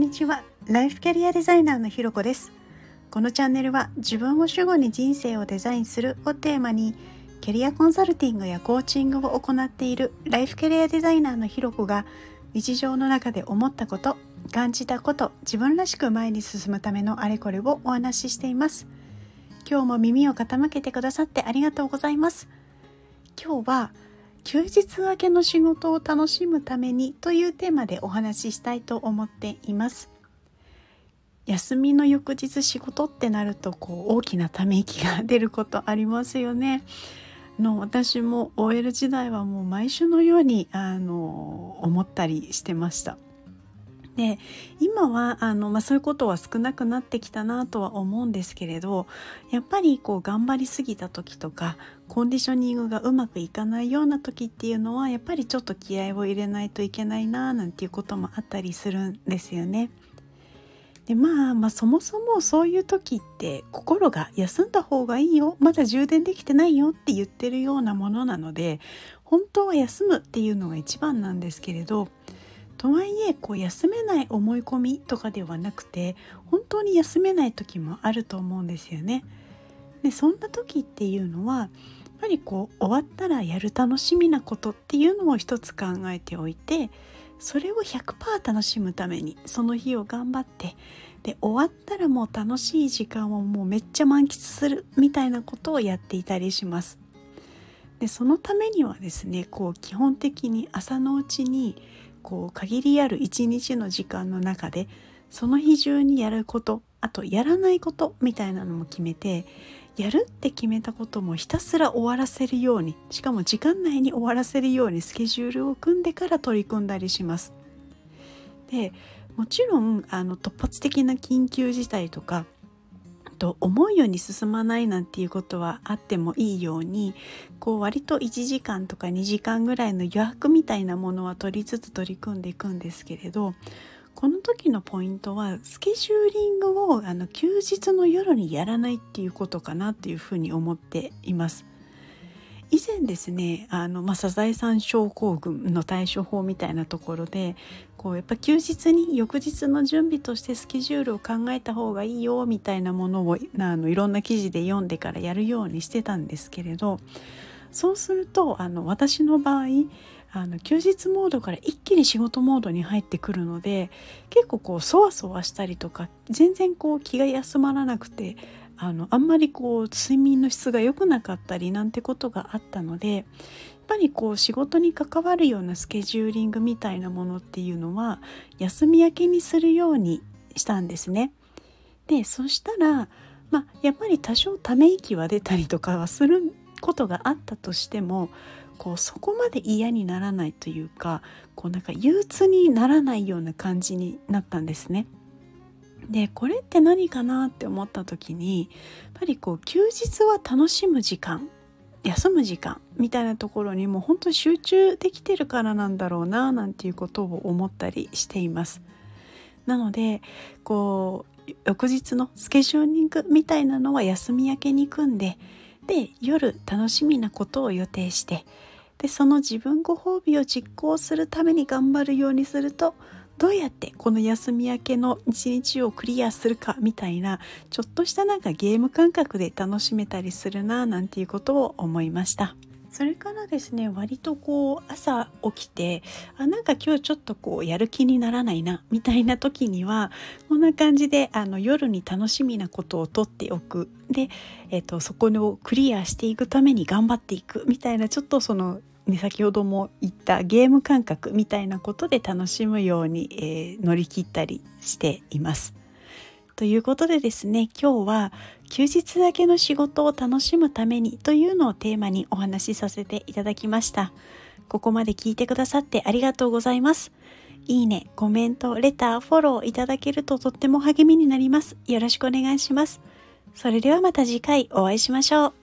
にちは。ライフキャリアデザイナーのひろこです。このチャンネルは自分を主語に人生をデザインするをテーマにキャリアコンサルティングやコーチングを行っているライフキャリアデザイナーのひろこが日常の中で思ったこと感じたこと自分らしく前に進むためのあれこれをお話ししています。今日も耳を傾けてくださってありがとうございます。今日は休日明けの仕事を楽しむためにというテーマでお話ししたいと思っています。休みの翌日仕事ってなるとこう大きなため息が出ることありますよね。の私も OL 時代はもう毎週のようにあの思ったりしてました。で今はあの、まあ、そういうことは少なくなってきたなとは思うんですけれどやっぱりこう頑張りすぎた時とかコンディショニングがうまくいかないような時っていうのはやっぱりちょっと気合を入れないといけないななんていうこともあったりするんですよね。でまあまあそもそもそういう時って心が休んだ方がいいよまだ充電できてないよって言ってるようなものなので本当は休むっていうのが一番なんですけれどとはいえこう休めない思い込みとかではなくて本当に休めない時もあると思うんですよね。でそんな時っていうのはやっぱりこう終わったらやる楽しみなことっていうのを一つ考えておいてそれを100%楽しむためにその日を頑張ってで終わったらもう楽しい時間をもうめっちゃ満喫するみたいなことをやっていたりします。でそのためにはですねこう基本的に朝のうちにこう限りある一日の時間の中でその日中にやることあとやらないことみたいなのも決めてやるって決めたこともひたすら終わらせるようにしかも時間内に終わらせるようにスケジュールを組んでから取り組んだりします。でもちろんあの突発的な緊急事態とかと思うように進まないなんていうことはあってもいいようにこう割と1時間とか2時間ぐらいの余白みたいなものは取りつつ取り組んでいくんですけれどこの時のポイントはスケジューリングをあの休日の夜にやらないっていうことかなっていうふうに思っています。以前ですねあの、まあ、サザエさん症候群の対処法みたいなところでこうやっぱ休日に翌日の準備としてスケジュールを考えた方がいいよみたいなものをあのいろんな記事で読んでからやるようにしてたんですけれどそうするとあの私の場合あの休日モードから一気に仕事モードに入ってくるので結構こうそわそわしたりとか全然こう気が休まらなくてあのあんまりこう睡眠の質が良くなかったりなんてことがあったのでやっぱりこう仕事に関わるようなスケジューリングみたいなものっていうのは休み明けにするようにしたんですね。でそしたら、まあ、やっぱり多少ため息は出たりとかはすることがあったとしてもこうそこまで嫌にならないというかこうなんか憂鬱にならないような感じになったんですね。でこれって何かなって思った時にやっぱりこう休日は楽しむ時間休む時間みたいなところにも本当に集中できてるからなんだろうななんていうことを思ったりしています。なのでこう翌日のスケジューリングみたいなのは休み明けに組んでで夜楽しみなことを予定してでその自分ご褒美を実行するために頑張るようにするとどうやってこの休み明けの一日をクリアするかみたいなちょっとしたなんかゲーム感覚で楽しめたりするななんていうことを思いました。それからですね割とこう朝起きてあなんか今日ちょっとこうやる気にならないなみたいな時にはこんな感じであの夜に楽しみなことをとっておくで、えーと、とそこをクリアしていくために頑張っていくみたいなちょっとそのね、先ほども言ったゲーム感覚みたいなことで楽しむように、えー、乗り切ったりしています。ということでですね今日は休日だけの仕事を楽しむためにというのをテーマにお話しさせていただきました。ここまで聞いてくださってありがとうございます。いいね、コメント、レター、フォローいただけるととっても励みになります。よろしくお願いします。それではまた次回お会いしましょう。